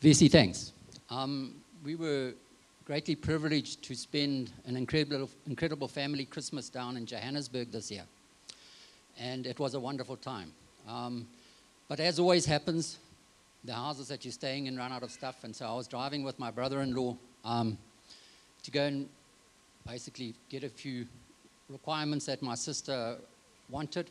Vesey, thanks. Um, we were greatly privileged to spend an incredible, incredible family Christmas down in Johannesburg this year. And it was a wonderful time. Um, but as always happens, the houses that you're staying in run out of stuff. And so I was driving with my brother in law um, to go and basically get a few requirements that my sister wanted.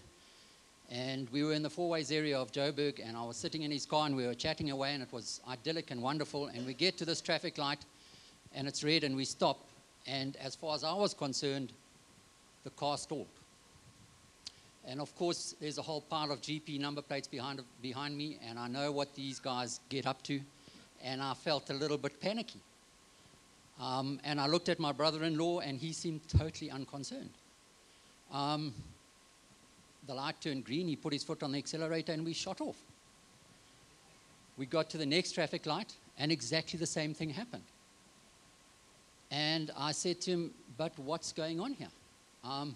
And we were in the Fourways area of Joburg, and I was sitting in his car, and we were chatting away, and it was idyllic and wonderful. And we get to this traffic light, and it's red, and we stop. And as far as I was concerned, the car stalled. And of course, there's a whole pile of GP number plates behind, behind me, and I know what these guys get up to. And I felt a little bit panicky. Um, and I looked at my brother in law, and he seemed totally unconcerned. Um, the light turned green, he put his foot on the accelerator, and we shot off. We got to the next traffic light, and exactly the same thing happened. And I said to him, But what's going on here? Um,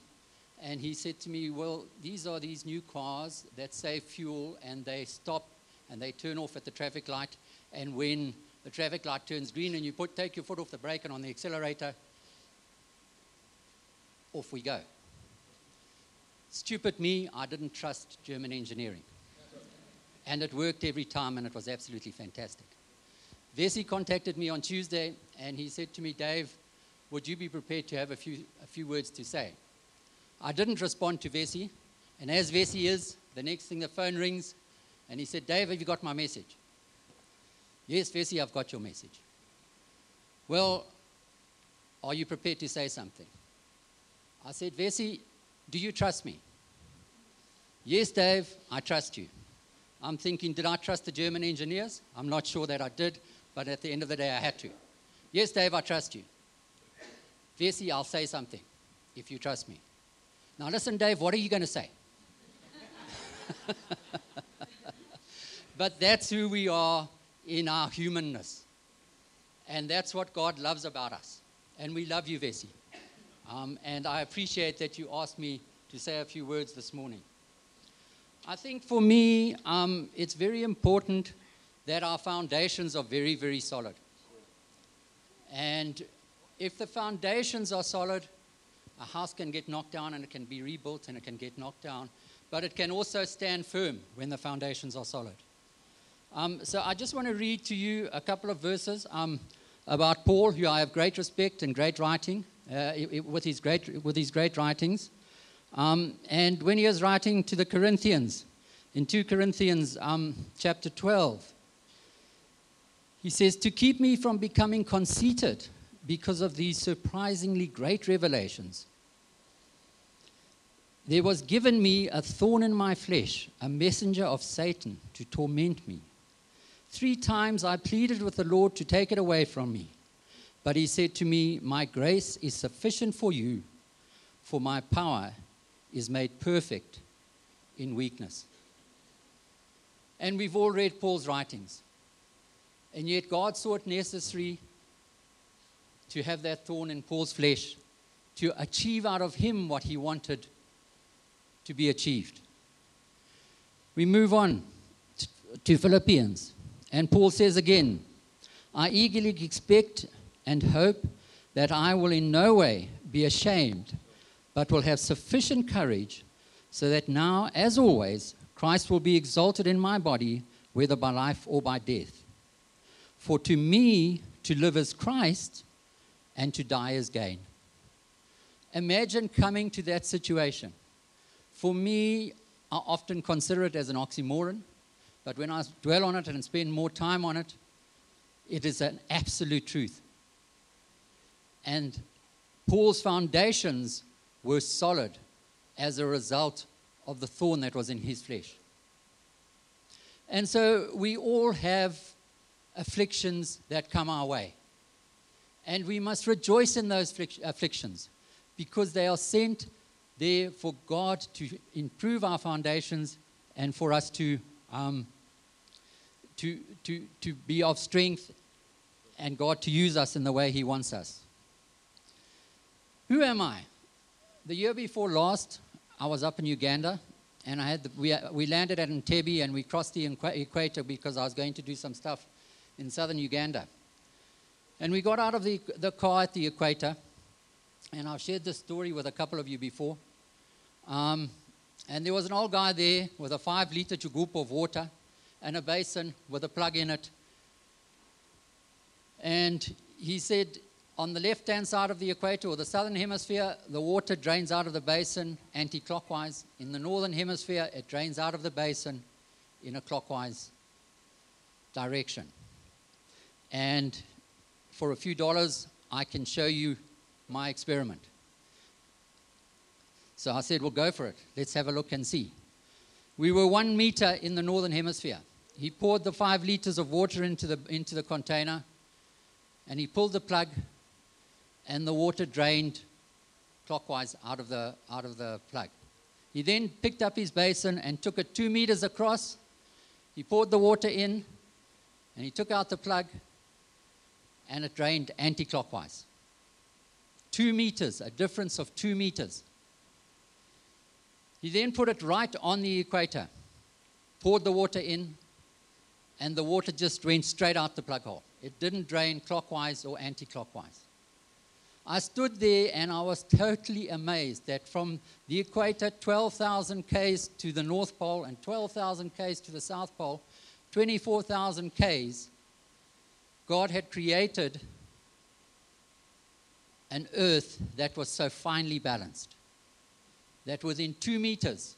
and he said to me, Well, these are these new cars that save fuel and they stop and they turn off at the traffic light. And when the traffic light turns green and you put, take your foot off the brake and on the accelerator, off we go. Stupid me, I didn't trust German engineering. And it worked every time and it was absolutely fantastic. Vesey contacted me on Tuesday and he said to me, Dave, would you be prepared to have a few, a few words to say? I didn't respond to Vesey, and as Vesey is, the next thing the phone rings, and he said, Dave, have you got my message? Yes, Vesey, I've got your message. Well, are you prepared to say something? I said, Vesey, do you trust me? Yes, Dave, I trust you. I'm thinking, did I trust the German engineers? I'm not sure that I did, but at the end of the day, I had to. Yes, Dave, I trust you. Vesey, I'll say something if you trust me. Now, listen, Dave, what are you going to say? but that's who we are in our humanness. And that's what God loves about us. And we love you, Vesey. Um, and I appreciate that you asked me to say a few words this morning. I think for me, um, it's very important that our foundations are very, very solid. And if the foundations are solid, a house can get knocked down and it can be rebuilt and it can get knocked down, but it can also stand firm when the foundations are solid. Um, so I just want to read to you a couple of verses um, about Paul, who I have great respect and great writing, uh, with, his great, with his great writings. Um, and when he was writing to the Corinthians, in 2 Corinthians um, chapter 12, he says, To keep me from becoming conceited because of these surprisingly great revelations, there was given me a thorn in my flesh, a messenger of Satan to torment me. Three times I pleaded with the Lord to take it away from me. But he said to me, My grace is sufficient for you, for my power is made perfect in weakness. And we've all read Paul's writings. And yet God saw it necessary to have that thorn in Paul's flesh to achieve out of him what he wanted to be achieved. We move on to Philippians. And Paul says again, I eagerly expect and hope that I will in no way be ashamed, but will have sufficient courage so that now, as always, Christ will be exalted in my body, whether by life or by death. For to me, to live as Christ, and to die as gain. Imagine coming to that situation. For me, I often consider it as an oxymoron, but when I dwell on it and spend more time on it, it is an absolute truth. And Paul's foundations were solid as a result of the thorn that was in his flesh. And so we all have afflictions that come our way. And we must rejoice in those afflictions because they are sent there for God to improve our foundations and for us to, um, to, to, to be of strength and God to use us in the way He wants us. Who am I? The year before last, I was up in Uganda and I had the, we, we landed at Entebbe and we crossed the equator because I was going to do some stuff in southern Uganda. And we got out of the, the car at the equator, and I've shared this story with a couple of you before. Um, and there was an old guy there with a five liter chugup of water and a basin with a plug in it. And he said, on the left hand side of the equator or the southern hemisphere, the water drains out of the basin anti clockwise. In the northern hemisphere, it drains out of the basin in a clockwise direction. And for a few dollars, I can show you my experiment. So I said, well, go for it. Let's have a look and see. We were one meter in the northern hemisphere. He poured the five liters of water into the, into the container and he pulled the plug and the water drained clockwise out of the, out of the plug. He then picked up his basin and took it two meters across. He poured the water in and he took out the plug and it drained anti clockwise. Two meters, a difference of two meters. He then put it right on the equator, poured the water in, and the water just went straight out the plug hole. It didn't drain clockwise or anti clockwise. I stood there and I was totally amazed that from the equator, 12,000 Ks to the North Pole and 12,000 Ks to the South Pole, 24,000 Ks, God had created an earth that was so finely balanced that within two meters,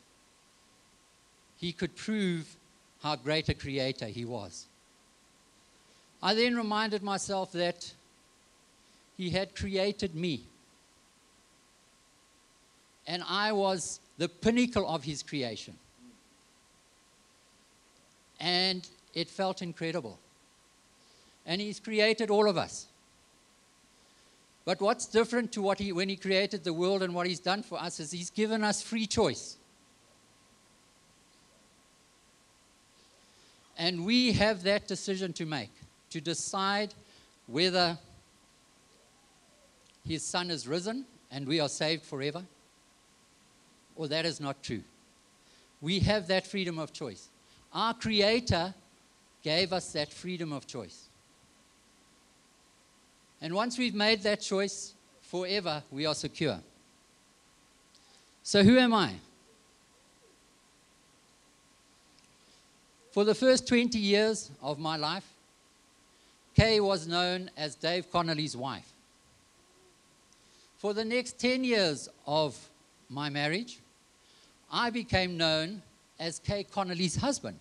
he could prove how great a creator he was. I then reminded myself that he had created me. And I was the pinnacle of his creation. And it felt incredible. And he's created all of us. But what's different to what he, when he created the world and what he's done for us is he's given us free choice. And we have that decision to make to decide whether his son is risen and we are saved forever, or that is not true. We have that freedom of choice. Our Creator gave us that freedom of choice. And once we've made that choice, forever we are secure. So, who am I? For the first 20 years of my life, Kay was known as Dave Connolly's wife. For the next 10 years of my marriage, I became known as Kay Connolly's husband.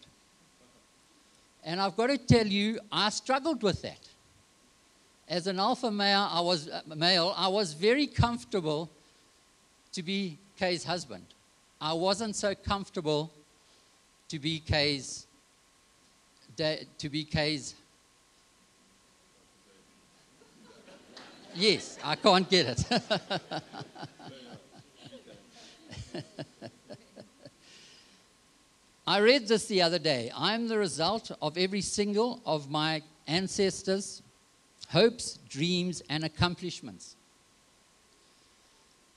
And I've got to tell you, I struggled with that. As an alpha male, I was, uh, male, I was very comfortable to be Kay's husband. I wasn't so comfortable to be Kay's, to be Kay's Yes, I can't get it. I read this the other day. I'm the result of every single of my ancestors' hopes, dreams, and accomplishments.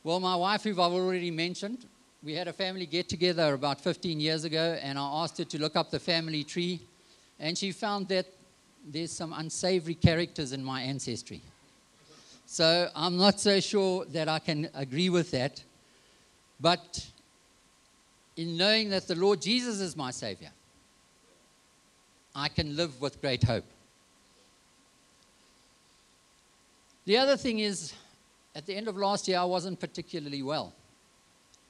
Well, my wife, who I've already mentioned, we had a family get together about 15 years ago, and I asked her to look up the family tree, and she found that there's some unsavory characters in my ancestry. So I'm not so sure that I can agree with that. But in knowing that the Lord Jesus is my Savior, I can live with great hope. The other thing is, at the end of last year, I wasn't particularly well.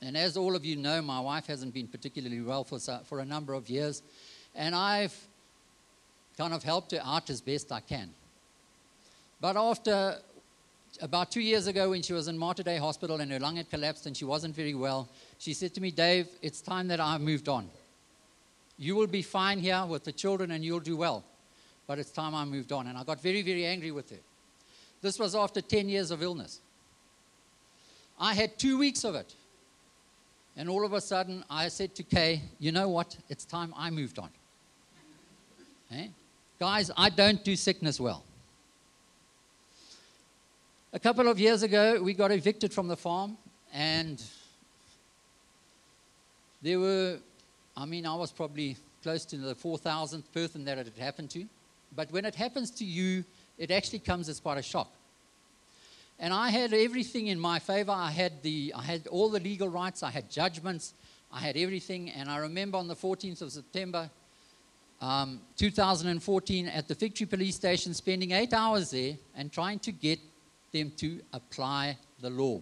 And as all of you know, my wife hasn't been particularly well for, for a number of years. And I've kind of helped her out as best I can. But after about two years ago, when she was in Mater Dei Hospital and her lung had collapsed and she wasn't very well, she said to me, Dave, it's time that I moved on. You will be fine here with the children and you'll do well. But it's time I moved on. And I got very, very angry with her. This was after 10 years of illness. I had two weeks of it. And all of a sudden, I said to Kay, you know what? It's time I moved on. Eh? Guys, I don't do sickness well. A couple of years ago, we got evicted from the farm, and there were, I mean, I was probably close to the 4,000th person that it had happened to. but when it happens to you, it actually comes as quite a shock. And I had everything in my favor. I had, the, I had all the legal rights, I had judgments, I had everything. And I remember on the 14th of September, um, 2014, at the Victory Police Station, spending eight hours there and trying to get them to apply the law.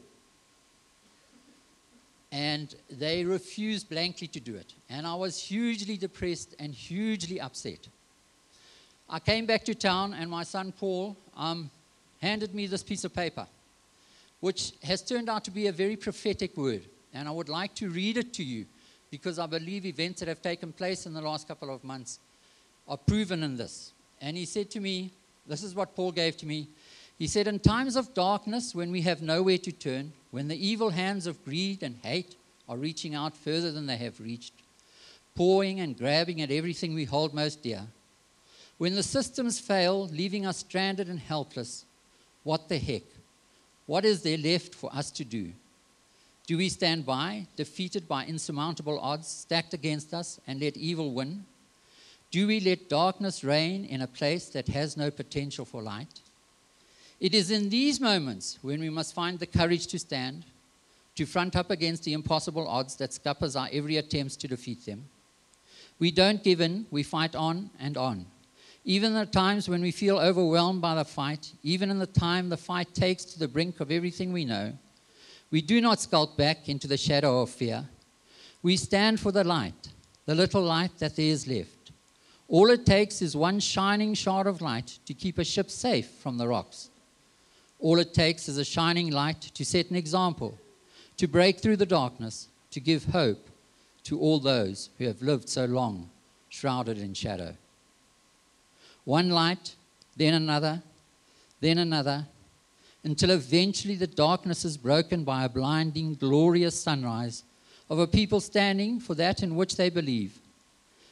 And they refused blankly to do it. And I was hugely depressed and hugely upset. I came back to town, and my son Paul um, handed me this piece of paper, which has turned out to be a very prophetic word. And I would like to read it to you because I believe events that have taken place in the last couple of months are proven in this. And he said to me, This is what Paul gave to me. He said, In times of darkness, when we have nowhere to turn, when the evil hands of greed and hate are reaching out further than they have reached, pawing and grabbing at everything we hold most dear, when the systems fail, leaving us stranded and helpless, what the heck? What is there left for us to do? Do we stand by, defeated by insurmountable odds stacked against us, and let evil win? Do we let darkness reign in a place that has no potential for light? It is in these moments when we must find the courage to stand, to front up against the impossible odds that scuppers our every attempts to defeat them. We don't give in, we fight on and on. Even the times when we feel overwhelmed by the fight, even in the time the fight takes to the brink of everything we know, we do not skulk back into the shadow of fear. We stand for the light, the little light that there is left. All it takes is one shining shard of light to keep a ship safe from the rocks. All it takes is a shining light to set an example, to break through the darkness, to give hope to all those who have lived so long shrouded in shadow. One light, then another, then another, until eventually the darkness is broken by a blinding, glorious sunrise of a people standing for that in which they believe,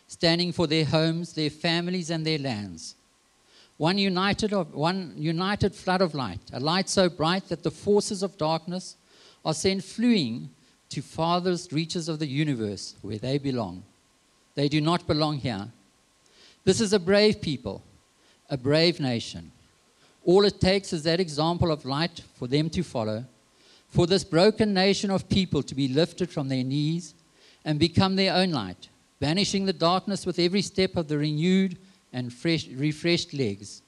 standing for their homes, their families, and their lands one united, of, one united flood of light, a light so bright that the forces of darkness are sent fleeing to farthest reaches of the universe where they belong. They do not belong here. This is a brave people, a brave nation. All it takes is that example of light for them to follow, for this broken nation of people to be lifted from their knees and become their own light, banishing the darkness with every step of the renewed and fresh, refreshed legs,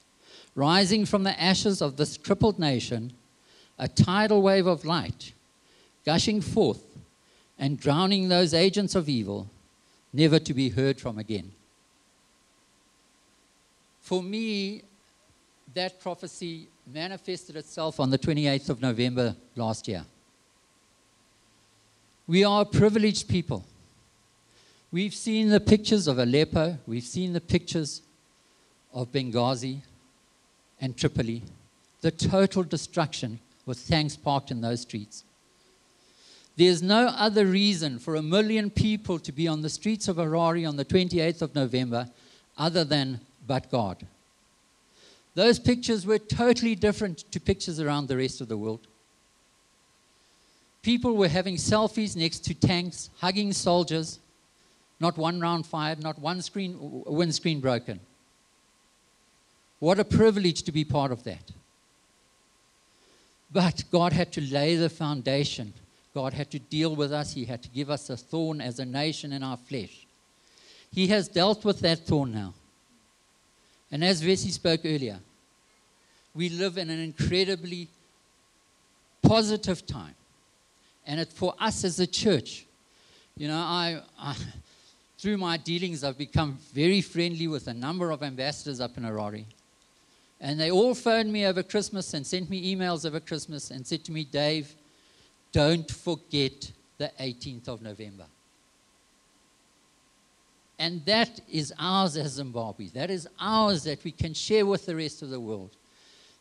rising from the ashes of this crippled nation, a tidal wave of light, gushing forth and drowning those agents of evil, never to be heard from again. For me, that prophecy manifested itself on the 28th of November last year. We are a privileged people. We've seen the pictures of Aleppo, we've seen the pictures of Benghazi and Tripoli, the total destruction with tanks parked in those streets. There's no other reason for a million people to be on the streets of Harare on the 28th of November other than but God. Those pictures were totally different to pictures around the rest of the world. People were having selfies next to tanks, hugging soldiers, not one round fired, not one screen, windscreen broken. What a privilege to be part of that. But God had to lay the foundation. God had to deal with us. He had to give us a thorn as a nation in our flesh. He has dealt with that thorn now. And as Vesey spoke earlier, we live in an incredibly positive time. And it, for us as a church, you know, I, I, through my dealings, I've become very friendly with a number of ambassadors up in Harare. And they all phoned me over Christmas and sent me emails over Christmas and said to me, Dave, don't forget the 18th of November. And that is ours as Zimbabwe. That is ours that we can share with the rest of the world.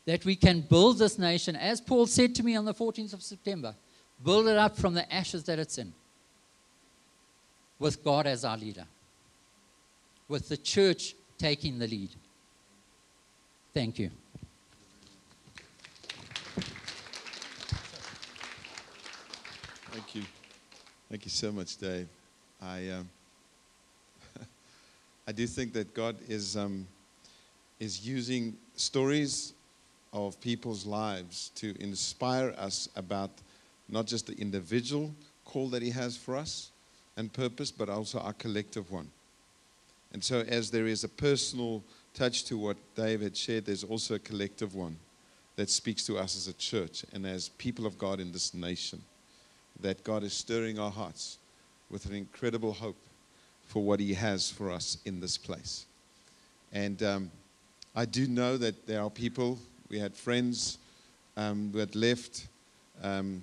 That we can build this nation, as Paul said to me on the 14th of September, build it up from the ashes that it's in, with God as our leader, with the church taking the lead. Thank you. Thank you. Thank you so much, Dave. I, um, I do think that God is, um, is using stories of people's lives to inspire us about not just the individual call that He has for us and purpose, but also our collective one. And so, as there is a personal touch to what David shared, there's also a collective one that speaks to us as a church and as people of God in this nation. That God is stirring our hearts with an incredible hope for what He has for us in this place. And um, I do know that there are people, we had friends um, who had left um,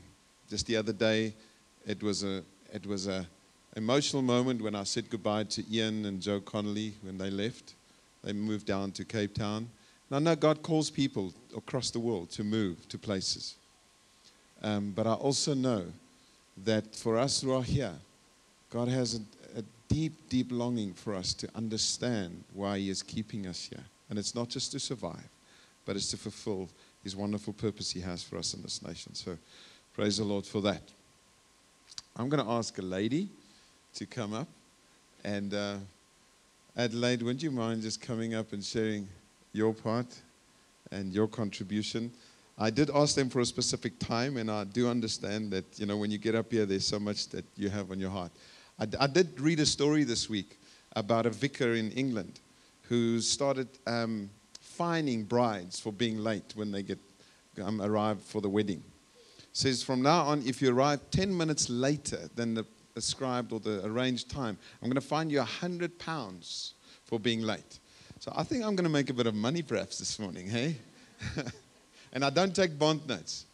just the other day. It was a, it was a emotional moment when I said goodbye to Ian and Joe Connolly when they left. They moved down to Cape Town. I know God calls people across the world to move to places. Um, but I also know that for us who are here, God has a, a deep, deep longing for us to understand why He is keeping us here. And it's not just to survive, but it's to fulfill His wonderful purpose He has for us in this nation. So praise the Lord for that. I'm going to ask a lady to come up. And uh, Adelaide, wouldn't you mind just coming up and sharing your part and your contribution? I did ask them for a specific time, and I do understand that, you know, when you get up here, there's so much that you have on your heart. I, I did read a story this week about a vicar in England who started um, fining brides for being late when they get um, arrive for the wedding. Says from now on, if you arrive 10 minutes later than the ascribed or the arranged time, I'm going to find you a 100 pounds for being late. So I think I'm going to make a bit of money perhaps this morning, hey? and I don't take bond notes.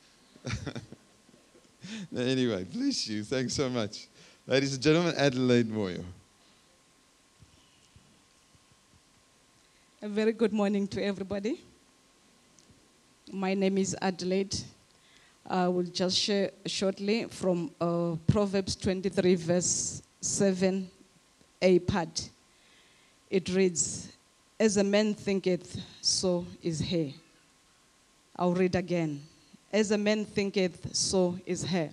anyway, bless you. Thanks so much. Ladies and gentlemen, Adelaide Moyo. A very good morning to everybody. My name is Adelaide. I will just share shortly from uh, Proverbs 23, verse 7, a part. It reads, As a man thinketh, so is he. I'll read again. As a man thinketh, so is he.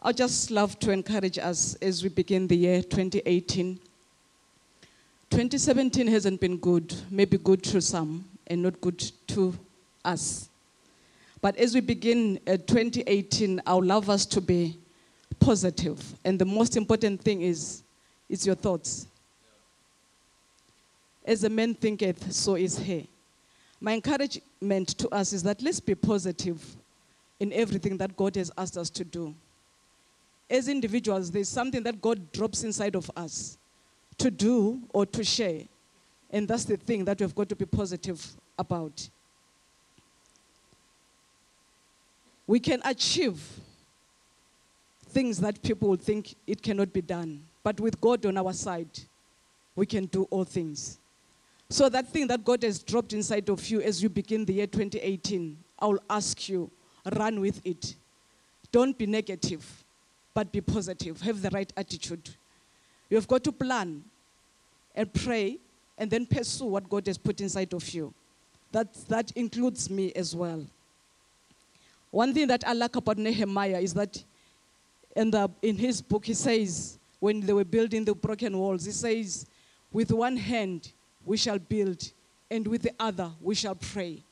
I'd just love to encourage us as we begin the year 2018. 2017 hasn't been good, maybe good to some and not good to us. But as we begin uh, 2018, I would love us to be positive. And the most important thing is, is your thoughts. As a man thinketh, so is he. My encouragement to us is that let's be positive in everything that God has asked us to do. As individuals, there's something that God drops inside of us to do or to share. And that's the thing that we've got to be positive about. We can achieve things that people think it cannot be done. But with God on our side, we can do all things. So, that thing that God has dropped inside of you as you begin the year 2018, I will ask you, run with it. Don't be negative, but be positive. Have the right attitude. You have got to plan and pray and then pursue what God has put inside of you. That, that includes me as well. One thing that I like about Nehemiah is that in, the, in his book, he says, when they were building the broken walls, he says, with one hand we shall build, and with the other we shall pray.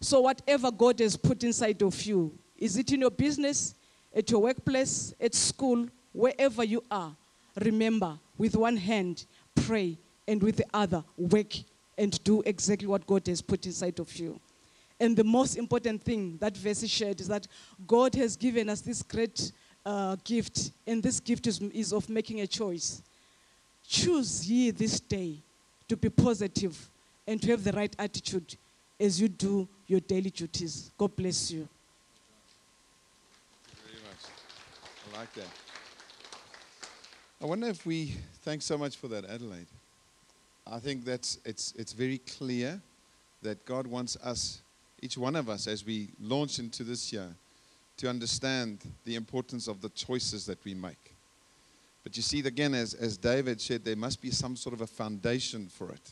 So, whatever God has put inside of you, is it in your business, at your workplace, at school, wherever you are, remember, with one hand, pray, and with the other, work and do exactly what God has put inside of you. And the most important thing that verse shared is that God has given us this great uh, gift, and this gift is, is of making a choice. Choose ye this day to be positive and to have the right attitude as you do your daily duties. God bless you. Very much. I like that. I wonder if we, thanks so much for that, Adelaide. I think that's, it's, it's very clear that God wants us each one of us, as we launch into this year, to understand the importance of the choices that we make. But you see, again, as, as David said, there must be some sort of a foundation for it.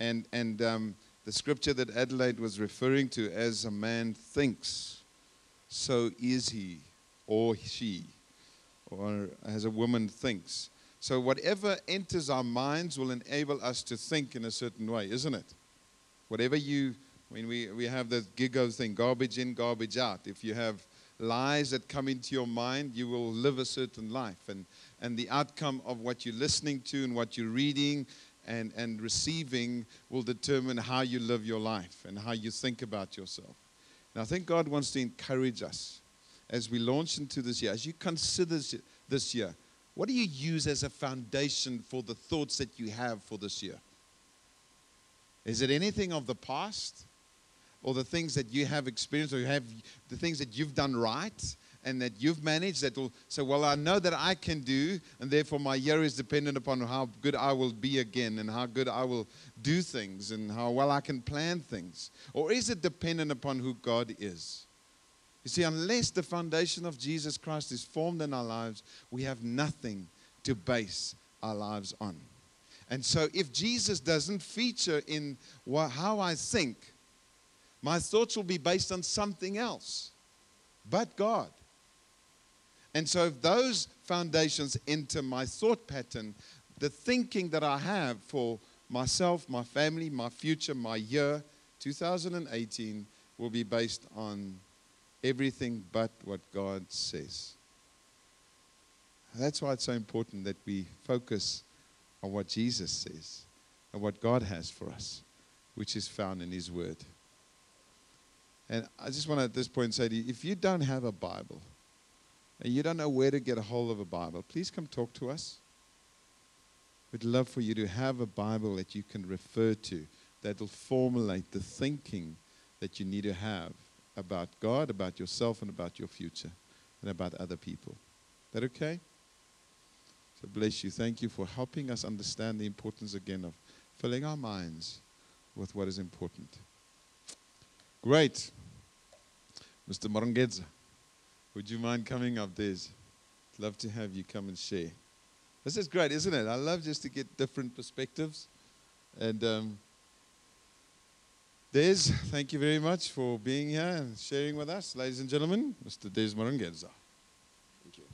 And, and um, the scripture that Adelaide was referring to, as a man thinks, so is he or she, or as a woman thinks. So whatever enters our minds will enable us to think in a certain way, isn't it? Whatever you, when we, we have the GIGO thing, garbage in, garbage out. If you have lies that come into your mind, you will live a certain life. And, and the outcome of what you're listening to and what you're reading and, and receiving will determine how you live your life and how you think about yourself. And I think God wants to encourage us as we launch into this year, as you consider this year, what do you use as a foundation for the thoughts that you have for this year? Is it anything of the past? Or the things that you have experienced, or you have the things that you've done right and that you've managed that will say, Well, I know that I can do, and therefore my year is dependent upon how good I will be again and how good I will do things and how well I can plan things? Or is it dependent upon who God is? You see, unless the foundation of Jesus Christ is formed in our lives, we have nothing to base our lives on. And so, if Jesus doesn't feature in how I think, my thoughts will be based on something else but God. And so, if those foundations enter my thought pattern, the thinking that I have for myself, my family, my future, my year, 2018, will be based on everything but what God says. That's why it's so important that we focus on what Jesus says and what God has for us, which is found in His Word. And I just want to at this point say to you if you don't have a Bible and you don't know where to get a hold of a Bible, please come talk to us. We'd love for you to have a Bible that you can refer to that will formulate the thinking that you need to have about God, about yourself, and about your future, and about other people. Is that okay? So bless you. Thank you for helping us understand the importance again of filling our minds with what is important. Great. Mr. Marangedza, would you mind coming up? There's love to have you come and share. This is great, isn't it? I love just to get different perspectives. And um, Des, thank you very much for being here and sharing with us. Ladies and gentlemen, Mr. Des Marangedza. Thank you.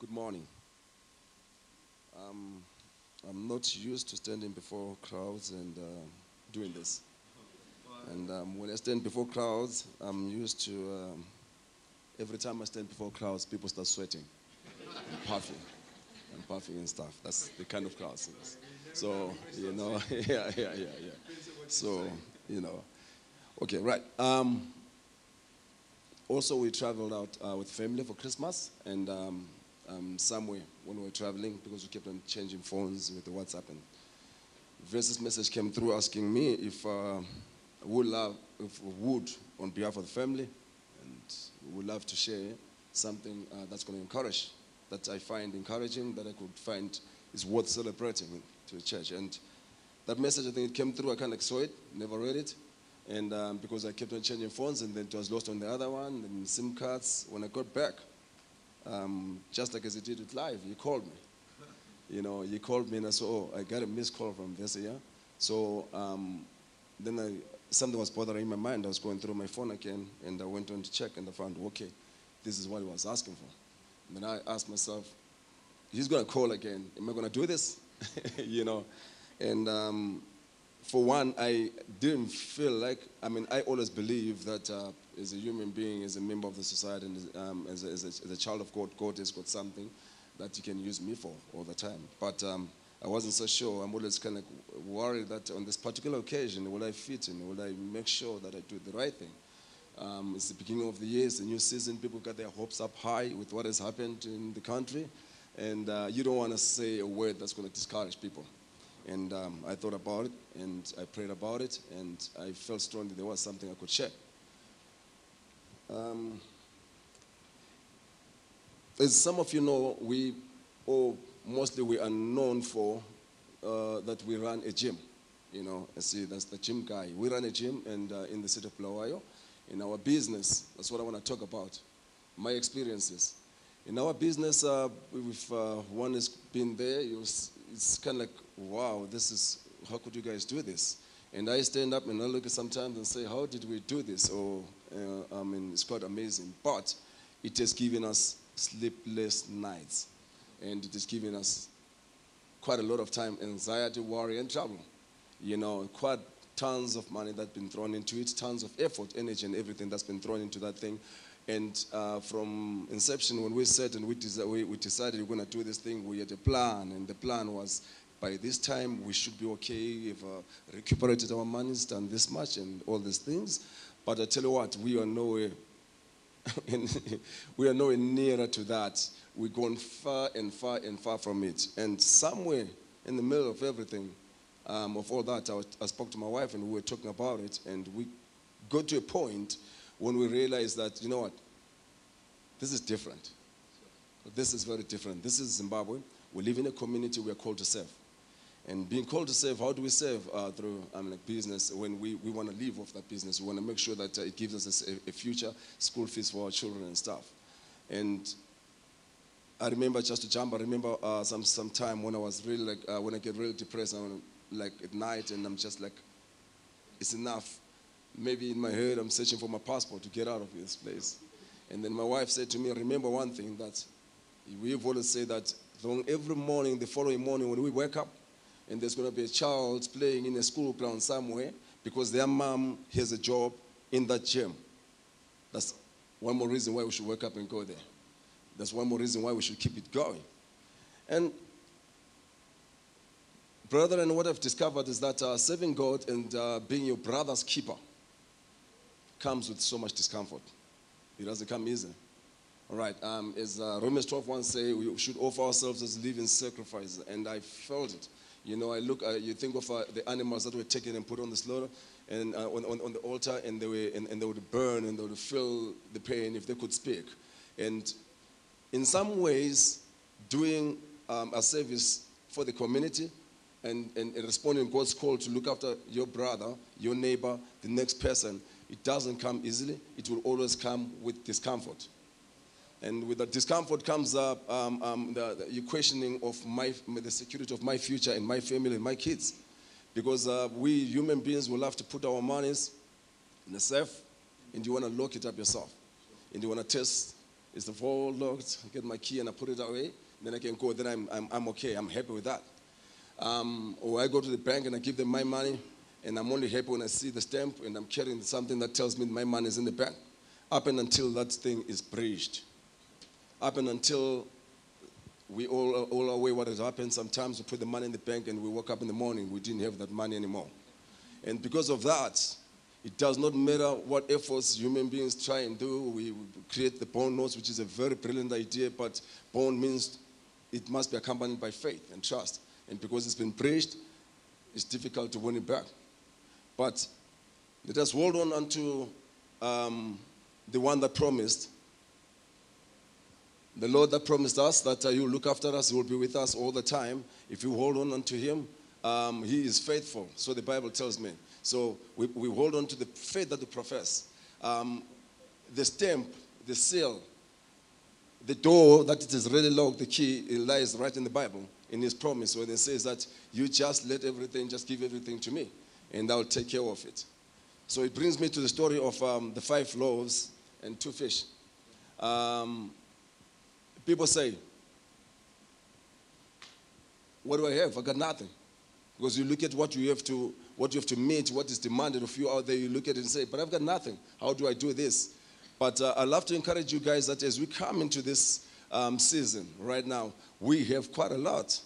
Good morning. I'm not used to standing before crowds and uh, doing this. And um, when I stand before crowds, I'm used to, um, every time I stand before crowds, people start sweating and puffing and puffing and stuff. That's the kind of crowds. So, you know, yeah, yeah, yeah, yeah. So, you know. Okay, right. Um, also, we traveled out uh, with family for Christmas and um, um, somewhere when we were traveling because we kept on changing phones with the WhatsApp. And Vesey's message came through asking me if uh, would love, if would, on behalf of the family, and would love to share something uh, that's going to encourage that I find encouraging, that I could find is worth celebrating to the church. And that message, I think it came through. I kind of saw it, never read it. And um, because I kept on changing phones, and then it was lost on the other one, and SIM cards. When I got back, um, just like as he did it live, he called me. You know, he called me, and I said, "Oh, I got a missed call from Vesey." So um, then I, something was bothering my mind. I was going through my phone again, and I went on to check, and I found, okay, this is what he was asking for. And then I asked myself, he's going to call again. Am I going to do this? you know? And um, for one, I didn't feel like, I mean, I always believe that uh, as a human being, as a member of the society, and um, as, a, as, a, as, a, child of God, God has got something that you can use me for all the time. But um, I wasn't so sure. I'm always kind of worried that on this particular occasion, will I fit in? Will I make sure that I do the right thing? Um, it's the beginning of the year, it's a new season. People got their hopes up high with what has happened in the country. And uh, you don't want to say a word that's going to discourage people. And um, I thought about it and I prayed about it and I felt strongly there was something I could share. Um, as some of you know, we, or mostly we are known for uh, that we run a gym. You know, I see that's the gym guy. We run a gym and uh, in the city of Bulawayo in our business. That's what I want to talk about. My experiences. In our business, uh, if uh, one has been there, it's, it's kind of like, wow, this is, how could you guys do this? And I stand up and I look at sometimes and say, how did we do this? Or, uh, I mean, it's quite amazing. But it has given us sleepless nights. and it is giving us quite a lot of time, anxiety, worry, and trouble. You know, quite tons of money that's been thrown into it, tons of effort, energy, and everything that's been thrown into that thing. And uh, from inception, when we said and we, we, we decided we're going to do this thing, we had a plan, and the plan was by this time we should be okay. We've uh, recuperated our monies, done this much, and all these things. But I tell you what, we are nowhere we are nowhere nearer to that. We're going far and far and far from it. And somewhere in the middle of everything, um, of all that, I, was- I spoke to my wife and we were talking about it. And we got to a point when we realized that, you know what, this is different. This is very different. This is Zimbabwe. We live in a community we are called to serve. And being called to serve, how do we serve? Uh, through business. When we, we want to live off that business, we want to make sure that uh, it gives us a, a future, school fees for our children and stuff. And I remember just to jump. I remember uh, some some time when I was really like uh, when I get really depressed, I'm like at night, and I'm just like, it's enough. Maybe in my head, I'm searching for my passport to get out of this place. And then my wife said to me, "Remember one thing that we've always said that every morning, the following morning when we wake up, and there's going to be a child playing in a school ground somewhere because their mom has a job in that gym. That's one more reason why we should wake up and go there. That's one more reason why we should keep it going. And, brethren, what I've discovered is that uh, serving God and uh, being your brother's keeper comes with so much discomfort. It doesn't come easy. All right, um, as uh, Romans 12 1 say, we should offer ourselves as living sacrifice. And I felt it. You know, I look, uh, you think of uh, the animals that were taken and put on the slaughter and uh, on, on, on the altar, and they, were, and, and they would burn and they would feel the pain if they could speak. And in some ways, doing um, a service for the community and, and, and responding to God's call to look after your brother, your neighbor, the next person, it doesn't come easily. It will always come with discomfort. And with that discomfort comes up um, um, the, the questioning of my, the security of my future and my family and my kids. Because uh, we human beings will have to put our monies in a safe and you want to lock it up yourself. And you want to test, is the vault locked? Get my key and I put it away. Then I can go, then I'm, I'm, I'm okay, I'm happy with that. Um, or I go to the bank and I give them my money and I'm only happy when I see the stamp and I'm carrying something that tells me my money is in the bank. Up and until that thing is breached and until we all all aware what has happened. Sometimes we put the money in the bank and we woke up in the morning, we didn't have that money anymore. And because of that, it does not matter what efforts human beings try and do. We create the bond notes, which is a very brilliant idea, but bond means it must be accompanied by faith and trust. And because it's been breached, it's difficult to win it back. But let us hold on unto um, the one that promised the Lord that promised us that uh, He will look after us, He will be with us all the time. If you hold on unto Him, um, He is faithful. So the Bible tells me. So we, we hold on to the faith that we profess. Um, the stamp, the seal, the door that it is really locked, the key it lies right in the Bible, in His promise, where it says that you just let everything, just give everything to me, and I'll take care of it. So it brings me to the story of um, the five loaves and two fish. Um, people say, What do I have? I got nothing. Because you look at what you have to what you have to meet, what is demanded of you out there, you look at it and say, But I've got nothing. How do I do this? But uh, i love to encourage you guys that as we come into this um, season right now, we have quite a lot.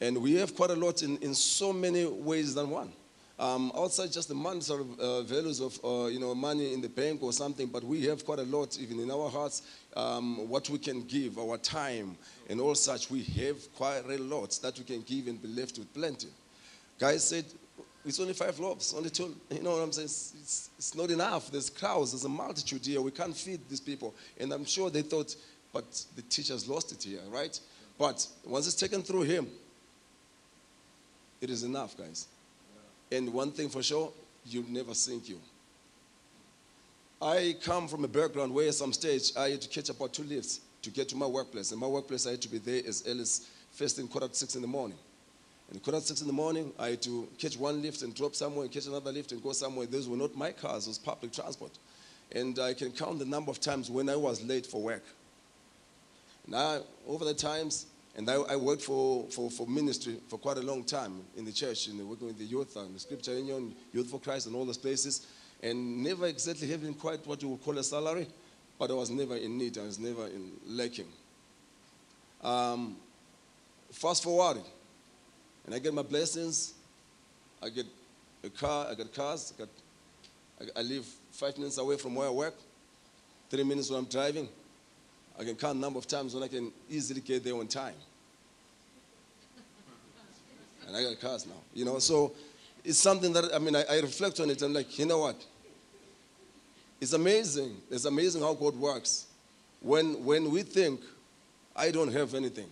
And we have quite a lot in, in so many ways than one. Um, outside just the monetary uh, values of uh, you know money in the bank or something, but we have quite a lot even in our hearts. Um, what we can give, our time, and all such, we have quite a lot that we can give and be left with plenty. Guys said it's only five loaves, only two. You know what I'm saying? It's, it's, it's not enough. There's crowds, there's a multitude here. We can't feed these people. And I'm sure they thought, but the teacher's lost it here, right? But once it's taken through him, it is enough, guys. And one thing for sure, you'll never sink you. I come from a background where at some stage I had to catch about two lifts to get to my workplace. And my workplace, I had to be there as early as first thing quarter to six in the morning. And quarter to six in the morning, I had to catch one lift and drop somewhere and catch another lift and go somewhere. Those were not my cars, it was public transport. And I can count the number of times when I was late for work. Now, over the times, And I, I worked for, for, for ministry for quite a long time in the church, the, working with the youth and the scripture union, Youth for Christ, and all those places. And never exactly having quite what you would call a salary, but I was never in need, I was never in lacking. Um, fast forward, and I get my blessings. I get a car, I got cars, I, I, I live five minutes away from where I work, three minutes when I'm driving. I can count number of times when I can easily get there on time. And I got cars now, you know. So it's something that I mean, I, I reflect on it. I'm like, you know what? It's amazing. It's amazing how God works. When when we think, I don't have anything,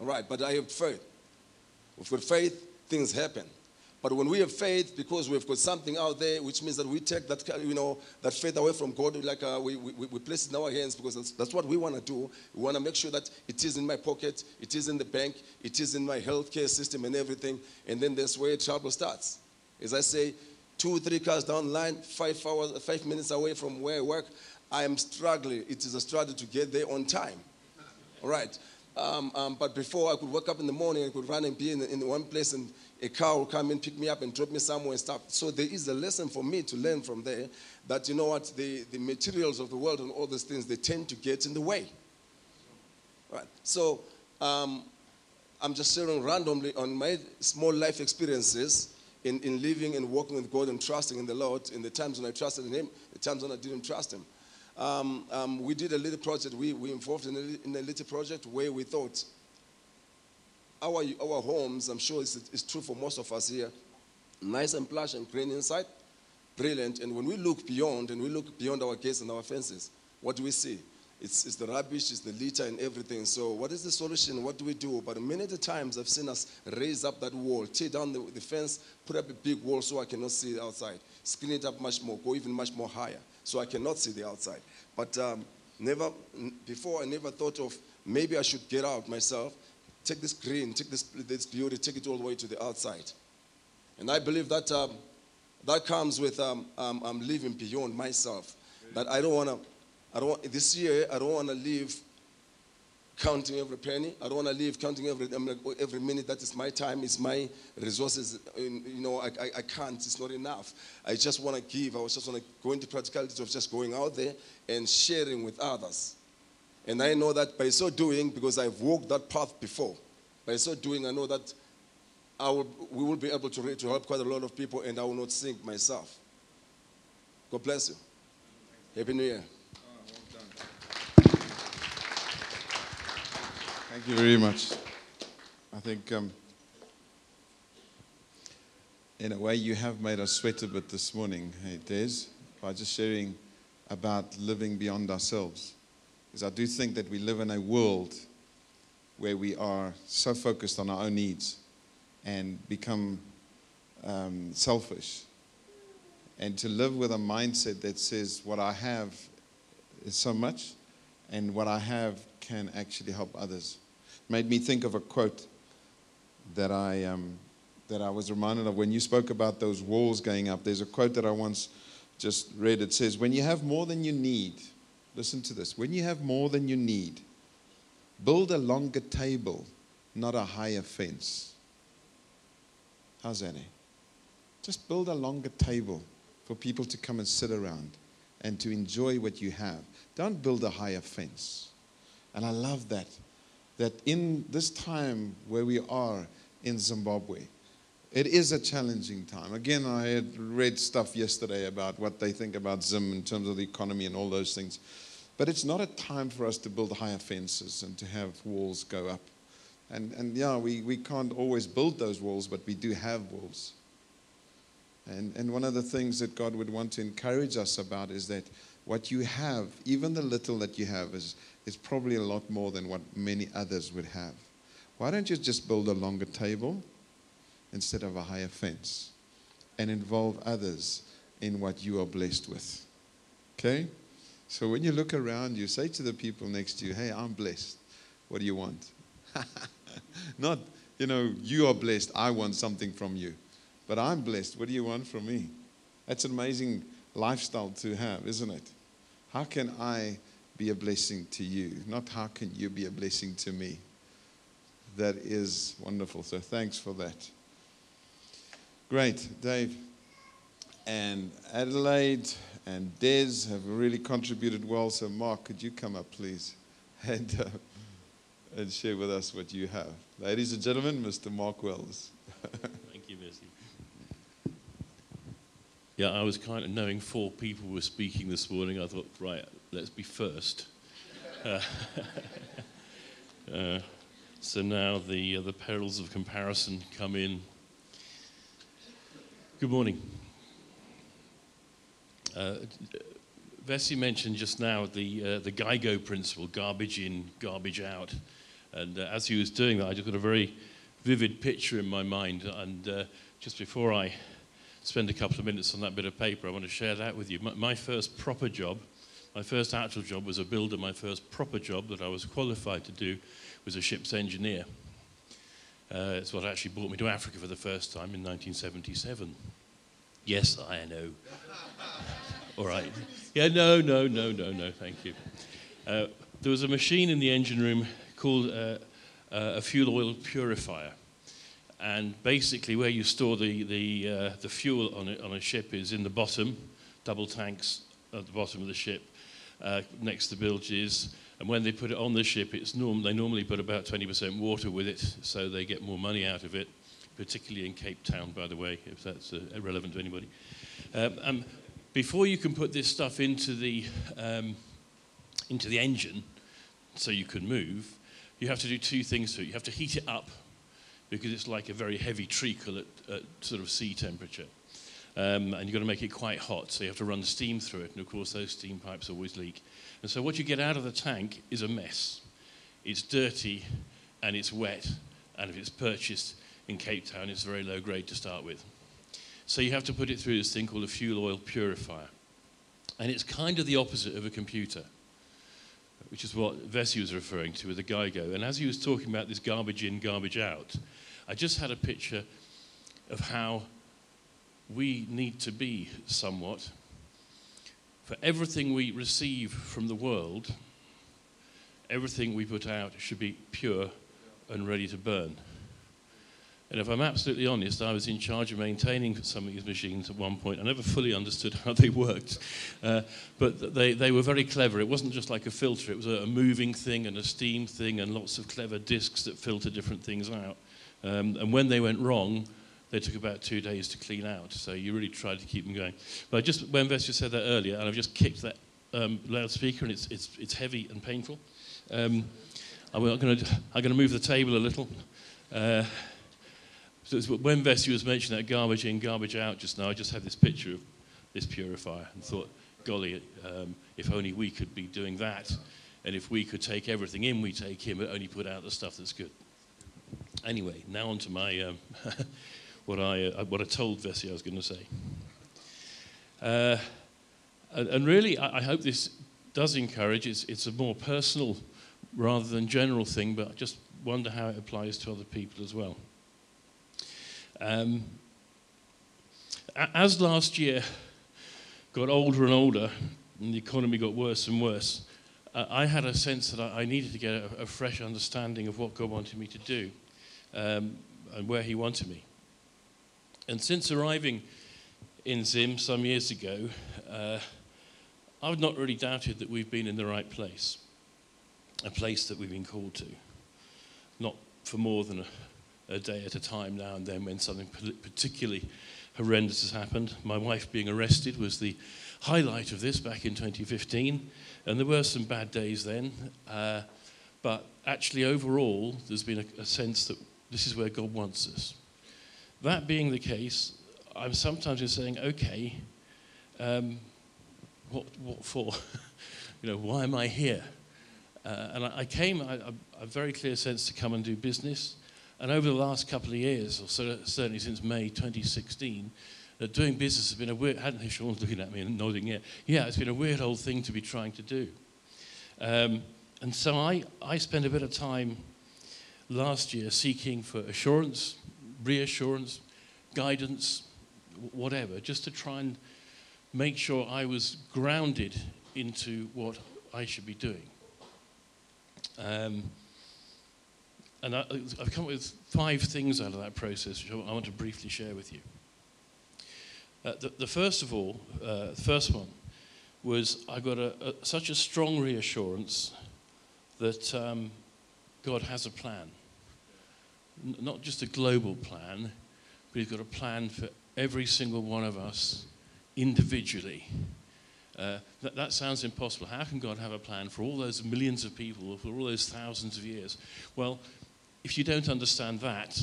yeah. right? But I have faith. We've faith, things happen. But when we have faith, because we've got something out there, which means that we take that, you know, that faith away from God, like uh, we, we, we place it in our hands because that's, that's what we want to do. We want to make sure that it is in my pocket, it is in the bank, it is in my healthcare system and everything. And then that's where trouble starts. As I say, two, three cars down the line, five hours, five minutes away from where I work, I am struggling. It is a struggle to get there on time. All right. Um, um, but before I could wake up in the morning, I could run and be in, in one place and a car will come and pick me up and drop me somewhere and stuff. So there is a lesson for me to learn from there that, you know what, the, the materials of the world and all those things, they tend to get in the way. Right. So um, I'm just sharing randomly on my small life experiences in, in living and walking with God and trusting in the Lord in the times when I trusted in Him, the times when I didn't trust Him. Um, um, we did a little project, we, we involved in a, in a little project where we thought our, our homes, I'm sure it's, it's true for most of us here, nice and plush and green inside, brilliant. And when we look beyond and we look beyond our gates and our fences, what do we see? It's, it's the rubbish, it's the litter and everything. So what is the solution? What do we do? But many times I've seen us raise up that wall, tear down the, the fence, put up a big wall so I cannot see the outside, screen it up much more, go even much more higher so I cannot see the outside. But um, never, before I never thought of maybe I should get out myself take this green, take this, this beauty, take it all the way to the outside. And I believe that um, that comes with um, um, I'm living beyond myself. That I don't want to, I don't this year, I don't want to live counting every penny. I don't want to live counting every, every minute. That is my time, it's my resources. You know, I, I, I can't, it's not enough. I just want to give. I was just want to go into practicalities of just going out there and sharing with others. And I know that by so doing, because I've walked that path before, by so doing, I know that I will, we will be able to, to help quite a lot of people and I will not sink myself. God bless you. Happy New Year. Thank you very much. I think, um, in a way, you have made us sweat a bit this morning, hey, Des, by just sharing about living beyond ourselves. Because I do think that we live in a world where we are so focused on our own needs and become um, selfish. And to live with a mindset that says, what I have is so much, and what I have can actually help others. Made me think of a quote that I, um, that I was reminded of when you spoke about those walls going up. There's a quote that I once just read. It says, When you have more than you need, Listen to this. When you have more than you need, build a longer table, not a higher fence. How's that? Eh? Just build a longer table for people to come and sit around and to enjoy what you have. Don't build a higher fence. And I love that. That in this time where we are in Zimbabwe, it is a challenging time. Again, I had read stuff yesterday about what they think about Zim in terms of the economy and all those things. But it's not a time for us to build higher fences and to have walls go up. And, and yeah, we, we can't always build those walls, but we do have walls. And, and one of the things that God would want to encourage us about is that what you have, even the little that you have, is, is probably a lot more than what many others would have. Why don't you just build a longer table instead of a higher fence and involve others in what you are blessed with? Okay? So when you look around, you say to the people next to you, Hey, I'm blessed. What do you want? Not, you know, you are blessed. I want something from you. But I'm blessed. What do you want from me? That's an amazing lifestyle to have, isn't it? How can I be a blessing to you? Not how can you be a blessing to me? that is wonderful. So thanks for that. Great, Dave. And Adelaide and Des have really contributed well. So, Mark, could you come up, please, and, uh, and share with us what you have? Ladies and gentlemen, Mr. Mark Wells. Thank you, Mercy. Yeah, I was kind of knowing four people were speaking this morning. I thought, right, let's be first. Uh, uh, so now the, uh, the perils of comparison come in. Good morning. Uh, Vesey mentioned just now the, uh, the GIGO principle, garbage in, garbage out. And uh, as he was doing that, I just got a very vivid picture in my mind. And uh, just before I spend a couple of minutes on that bit of paper, I want to share that with you. My, my first proper job, my first actual job was a builder. My first proper job that I was qualified to do was a ship's engineer. Uh, it's what actually brought me to Africa for the first time in 1977. Yes, I know. All right. Yeah, no, no, no, no, no, thank you. Uh, there was a machine in the engine room called uh, uh, a fuel oil purifier. And basically, where you store the, the, uh, the fuel on a, on a ship is in the bottom, double tanks at the bottom of the ship, uh, next to bilges. And when they put it on the ship, it's norm- they normally put about 20% water with it, so they get more money out of it, particularly in Cape Town, by the way, if that's uh, relevant to anybody. Um, um, before you can put this stuff into the, um, into the engine so you can move, you have to do two things to it. You have to heat it up because it's like a very heavy treacle at, at sort of sea temperature. Um, and you've got to make it quite hot, so you have to run steam through it. And of course, those steam pipes always leak. And so, what you get out of the tank is a mess. It's dirty and it's wet. And if it's purchased in Cape Town, it's very low grade to start with. So, you have to put it through this thing called a fuel oil purifier. And it's kind of the opposite of a computer, which is what Vesey was referring to with the GIGO. And as he was talking about this garbage in, garbage out, I just had a picture of how we need to be somewhat. For everything we receive from the world, everything we put out should be pure and ready to burn. And if I'm absolutely honest, I was in charge of maintaining some of these machines at one point. I never fully understood how they worked. Uh, but they, they were very clever. It wasn't just like a filter, it was a, a, moving thing and a steam thing and lots of clever discs that filter different things out. Um, and when they went wrong, they took about two days to clean out. So you really tried to keep them going. But I just, when Vesey said that earlier, and I've just kicked that um, loudspeaker, and it's, it's, it's heavy and painful. Um, I'm going to move the table a little. Uh, so when Vesey was mentioning that garbage in, garbage out just now, I just had this picture of this purifier and thought, golly, um, if only we could be doing that, and if we could take everything in we take in, but only put out the stuff that's good. Anyway, now on to my um, what I, uh, what I told Vesey I was going to say. Uh, and, and, really, I, I, hope this does encourage, it's, it's a more personal rather than general thing, but I just wonder how it applies to other people as well. Um, as last year got older and older, and the economy got worse and worse, uh, I had a sense that I, I needed to get a, a, fresh understanding of what God wanted me to do um, and where He wanted me. And since arriving in Zim some years ago, uh, I've not really doubted that we've been in the right place, a place that we've been called to. Not for more than a, a day at a time now and then when something particularly horrendous has happened. My wife being arrested was the highlight of this back in 2015, and there were some bad days then. Uh, but actually, overall, there's been a, a sense that this is where God wants us. That being the case, I'm sometimes just saying, okay, um, what, what for? you know, why am I here? Uh, and I, I came, I, I, a very clear sense to come and do business. And over the last couple of years, or so, certainly since May 2016, uh, doing business has been a weird, hadn't Sean's looking at me and nodding, yeah. Yeah, it's been a weird old thing to be trying to do. Um, and so I, I spent a bit of time last year seeking for assurance, reassurance, guidance, whatever, just to try and make sure I was grounded into what I should be doing. Um, and I, I've come up with five things out of that process, which I I want to briefly share with you. Uh, the, the first of all, uh, the first one, was I got a, a, such a strong reassurance that um, God has a plan. Not just a global plan, but He's got a plan for every single one of us individually. Uh, that, that sounds impossible. How can God have a plan for all those millions of people, for all those thousands of years? Well, if you don't understand that,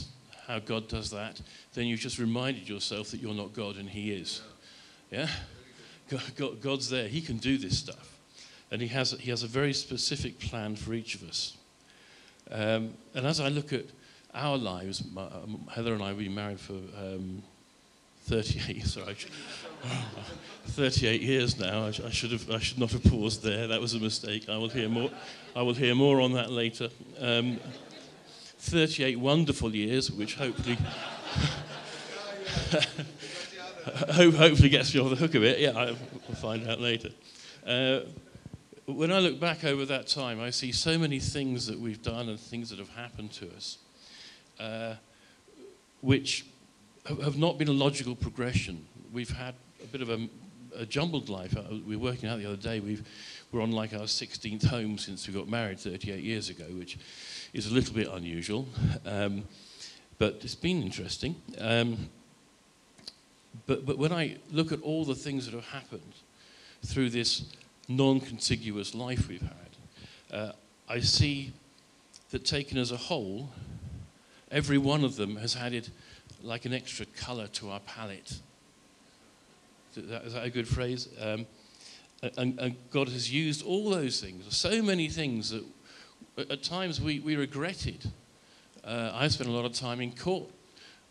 how God does that, then you've just reminded yourself that you're not God and He is. Yeah? God, God, God's there. He can do this stuff. And he has, he has a very specific plan for each of us. Um, and as I look at our lives, my, um, Heather and I, been married for um, 38, sorry, 38 years now. I, I should have, I should not have paused there. That was a mistake. I will hear more, I will hear more on that later. Um, 38 wonderful years, which hopefully hopefully gets me off the hook a bit. Yeah, I- we'll find out later. Uh, when I look back over that time, I see so many things that we've done and things that have happened to us, uh, which have- not been a logical progression. We've had a bit of a, a jumbled life. Uh, We were working out the other day. We've, we're on like our 16th home since we got married 38 years ago, which is a little bit unusual, um, but it's been interesting. Um, but, but when I look at all the things that have happened through this non contiguous life we've had, uh, I see that taken as a whole, every one of them has added like an extra colour to our palette. Is that, is that a good phrase? Um, and, and God has used all those things, so many things that at- times we, we regretted. Uh, I spent a lot of time in court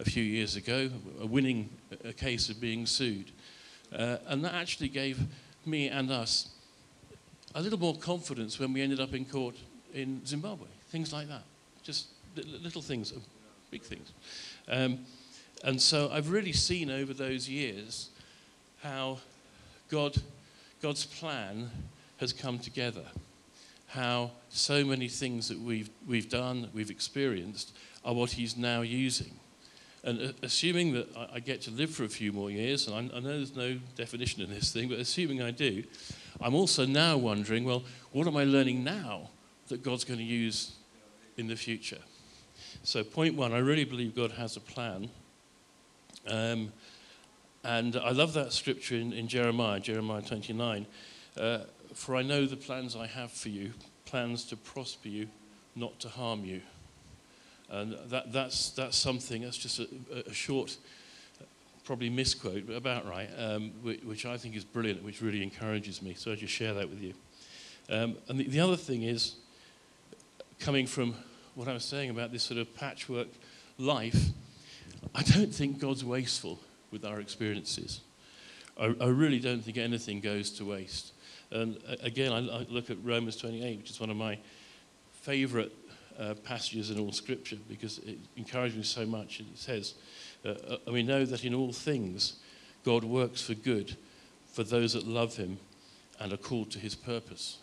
a few years ago, winning a- case of being sued. Uh, and that actually gave me and us a little more confidence when we ended up in court in Zimbabwe. Things like that. Just little things, uh, big things. Um, and so I've really seen over those years how God, God's plan has come together. How so many things that we've, we've done, that we've experienced, are what He's now using. And uh, assuming that I, get to live for a few more years, and I know there's no definition in this thing, but assuming I do, I'm also now wondering well, what am I learning now that God's going to use in the future? So, point one, I really believe God has a plan. Um, and I love that scripture in, in Jeremiah, Jeremiah 29. Uh, For I know the plans I have for you, plans to prosper you, not to harm you. And that, that's, that's something, that's just a, a short, probably misquote, but about right, um, which, which I think is brilliant, which really encourages me. So I just share that with you. Um, and the, the other thing is, coming from what I was saying about this sort of patchwork life, I don't think God's wasteful with our experiences. I, I really don't think anything goes to waste. And uh, again, I, I look at Romans 28, which is one of my favorite uh, passages in all Scripture because it encourages me so much. It says, uh, uh, we know that in all things God works for good for those that love Him and are called to His purpose.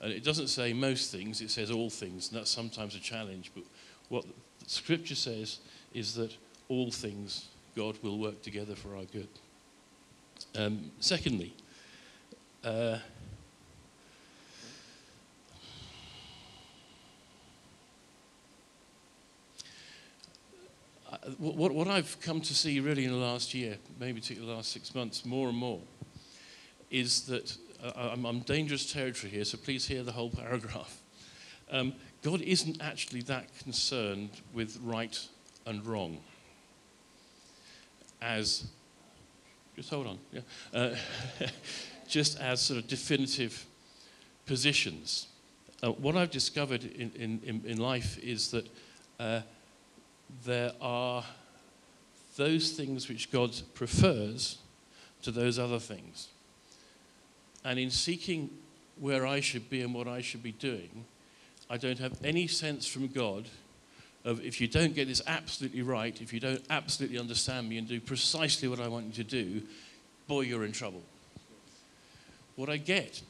And it doesn't say most things, it says all things, and that's sometimes a challenge. But what Scripture says is that all things God will work together for our good. Um, secondly, uh, what, what I've come to see really in the last year, maybe particularly the last six months, more and more, is that I'm, dangerous territory here, so please hear the whole paragraph. Um, God isn't actually that concerned with right and wrong as, just hold on, yeah, uh, just as sort of definitive positions. Uh, what I've discovered in, in- in life is that uh, there are those things which God prefers to those other things. And in seeking where I should be and what I should be doing, I don't have any sense from God of if you don't get this absolutely right, if you don't absolutely understand me and do precisely what I want you to do, boy, you're in trouble. What I get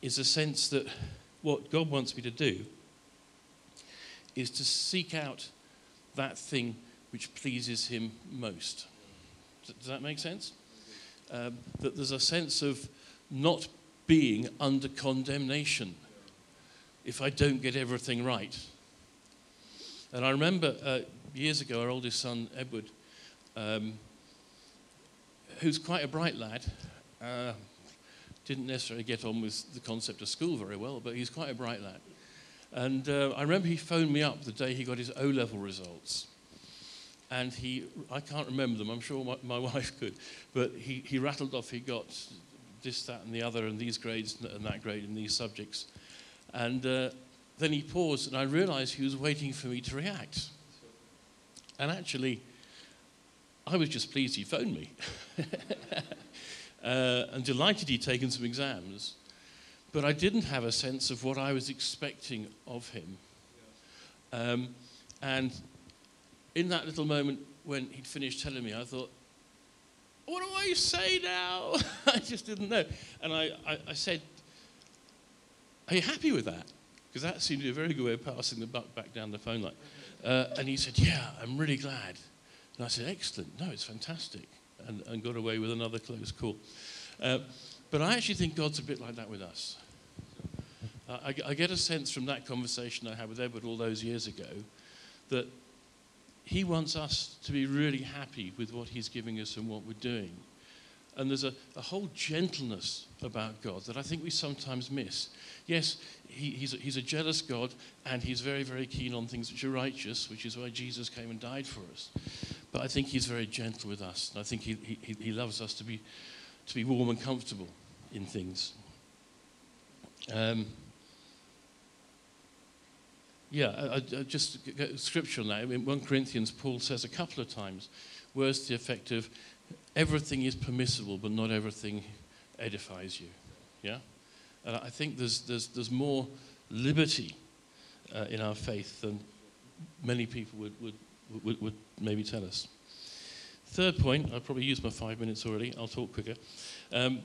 is a sense that what God wants me to do is to seek out that thing which pleases him most. Does that make sense? Um, that there's a sense of not being under condemnation if I don't get everything right. And I remember uh, years ago, our oldest son, Edward, um, who's quite a bright lad, uh, didn't necessarily get on with the concept of school very well, but he's quite a bright lad. And uh, I remember he phoned me up the day he got his O level results. And he, I can't remember them, I'm sure my, my wife could, but he, he rattled off he got this, that, and the other, and these grades and that grade in these subjects. And uh, then he paused, and I realized he was waiting for me to react. And actually, I was just pleased he phoned me. uh, and delighted he'd taken some exams. But I didn't have a sense of what I was expecting of him. Um, and in that little moment when he'd finished telling me, I thought, what do I say now? I just didn't know. And I, I, I, said, Are you happy with that? Because that seemed to be a very good way of passing the buck back down the phone line. Uh, and he said, Yeah, I'm really glad. And I said, Excellent. No, it's fantastic. And, and got away with another close call. Uh, but I actually think God's a bit like that with us. I, I get a sense from that conversation I had with Edward all those years ago that he wants us to be really happy with what he's giving us and what we're doing. And there's a, a whole gentleness about God that I think we sometimes miss. Yes, he, he's, a, he's a jealous God and he's very, very keen on things which are righteous, which is why Jesus came and died for us. But I think he's very gentle with us. And I think he, he, he loves us to be, to be warm and comfortable in things. Um, yeah, I, I just get scripture on that. In 1 Corinthians, Paul says a couple of times words to the effect of everything is permissible, but not everything edifies you. Yeah? And I think there's, there's, there's more liberty uh, in our faith than many people would, would, would, would maybe tell us. Third point, I've probably used my five minutes already, I'll talk quicker, um,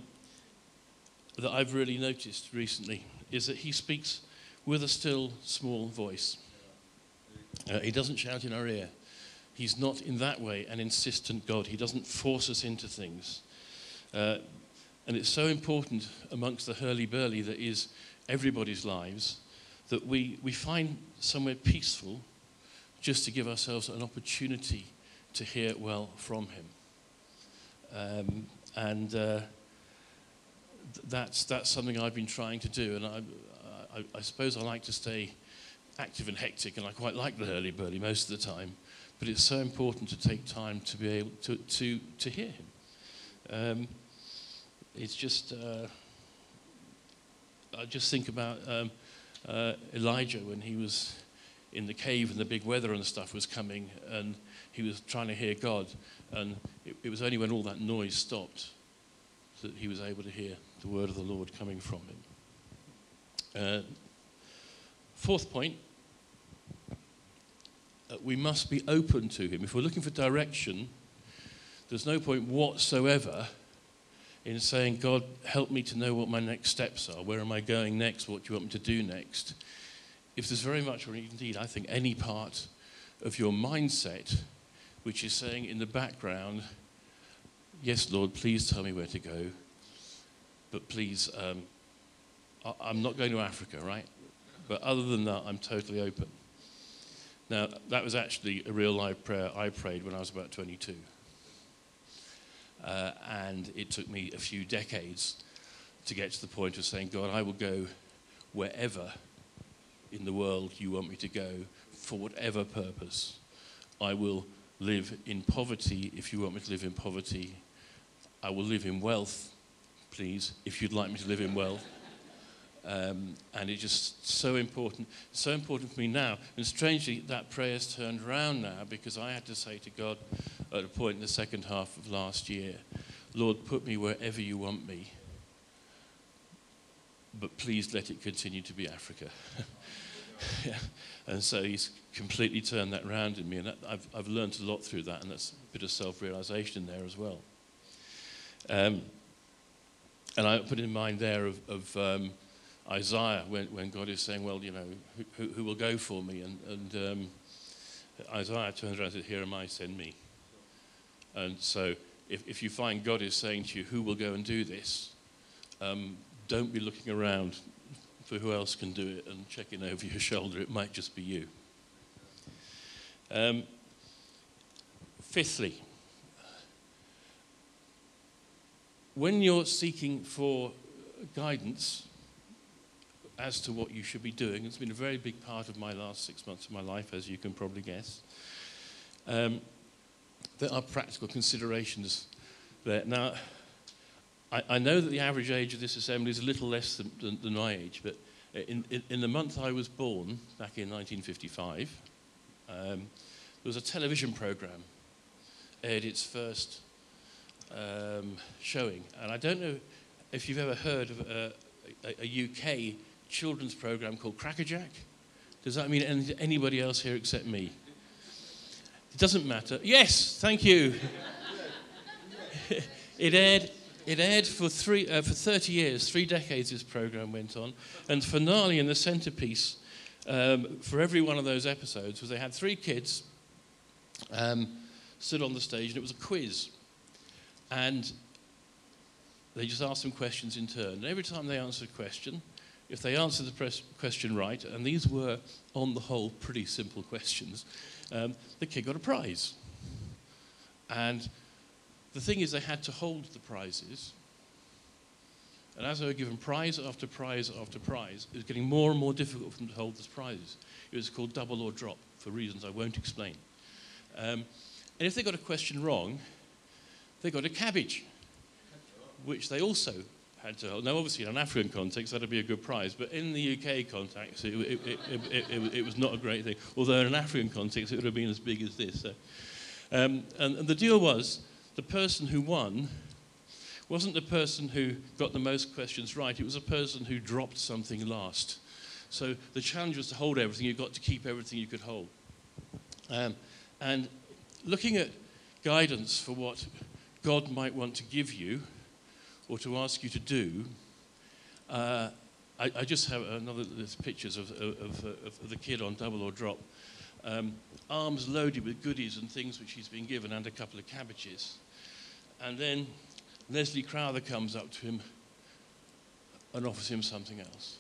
that I've really noticed recently is that he speaks with a still small voice. Uh, he doesn't shout in our ear. He's not in that way an insistent God. He doesn't force us into things. Uh, and it's so important amongst the hurly-burly that is everybody's lives that we, we find somewhere peaceful just to give ourselves an opportunity to hear well from him. Um, and uh, that's, that's something I've been trying to do. And I, I, I, suppose I like to stay active and hectic, and I quite like the hurly-burly most of the time. But it's so important to take time to be able to, to, to hear him. Um, it's just, uh, I just think about um, uh, Elijah when he was in the cave and the big weather and stuff was coming, and he was trying to hear God. And it, it was only when all that noise stopped that he was able to hear the word of the Lord coming from him. Uh, fourth point, uh, we must be open to Him. If we're looking for direction, there's no point whatsoever in saying, God, help me to know what my next steps are. Where am I going next? What do you want me to do next? If there's very much, or indeed, I think, any part of your mindset which is saying in the background, Yes, Lord, please tell me where to go, but please um, I'm not going to Africa, right? But other than that, I'm totally open. Now, that was actually a real live prayer I prayed when I was about 22. Uh, and it took me a few decades to get to the point of saying, God, I will go wherever in the world you want me to go for whatever purpose. I will live in poverty if you want me to live in poverty. I will live in wealth, please, if you'd like me to live in wealth. Um, and it's just so important, so important for me now. And strangely, that prayer has turned around now because I had to say to God at a point in the second half of last year, Lord, put me wherever you want me, but please let it continue to be Africa. yeah. And so he's completely turned that around in me, and I've, I've learned a lot through that, and that's a bit of self realization there as well. Um, and I put in mind there of, of um, Isaiah when, when God is saying, Well, you know, who, who, will go for me? And, and um, Isaiah turns around and says, Here am I, send me. And so if, if you find God is saying to you, Who will go and do this? Um, don't be looking around for who else can do it and checking over your shoulder. It might just be you. Um, fifthly, when you're seeking for guidance as to what you should be doing, it's been a very big part of my last six months of my life, as you can probably guess. Um, there are practical considerations there. Now, I, I, know that the average age of this assembly is a little less than, than, than my age, but in, in, in, the month I was born, back in 1955, um, there was a television program aired its first um, showing. And I don't know if you've ever heard of a, a, a UK children's program called Crackerjack. Does that mean anybody else here except me? It doesn't matter. Yes, thank you. it aired. It aired for three uh, for 30 years, three decades. This program went on, and finale and the centerpiece um, for every one of those episodes was they had three kids um, stood on the stage, and it was a quiz. And they just asked them questions in turn. And every time they answered a question, if they answered the question right, and these were, on the whole, pretty simple questions, um, the kid got a prize. And the thing is, they had to hold the prizes. And as they were given prize after prize after prize, it was getting more and more difficult for them to hold those prizes. It was called double or drop for reasons I won't explain. Um, and if they got a question wrong, they got a cabbage, which they also had to hold. Now, obviously, in an African context, that'd be a good prize, but in the UK context, it, it, it, it was not a great thing. Although in an African context, it would have been as big as this. So. Um, and, and the deal was the person who won wasn't the person who got the most questions right, it was a person who dropped something last. So the challenge was to hold everything, you've got to keep everything you could hold. Um, and looking at guidance for what God might want to give you or to ask you to do, uh, I, I, just have another there's pictures of, of, of, the kid on double or drop, um, arms loaded with goodies and things which he's been given, and a couple of cabbages. And then Leslie Crowther comes up to him and offers him something else.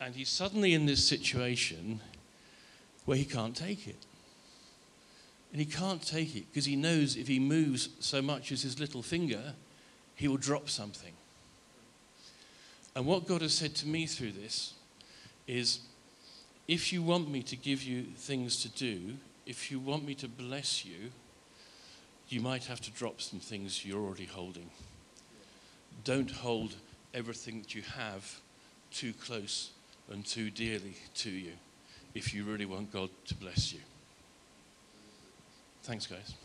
And he's suddenly in this situation where he can't take it. And he can't take it because he knows if he moves so much as his little finger, he will drop something. And what God has said to me through this is if you want me to give you things to do, if you want me to bless you, you might have to drop some things you're already holding. Don't hold everything that you have too close and too dearly to you if you really want God to bless you. Thanks, guys.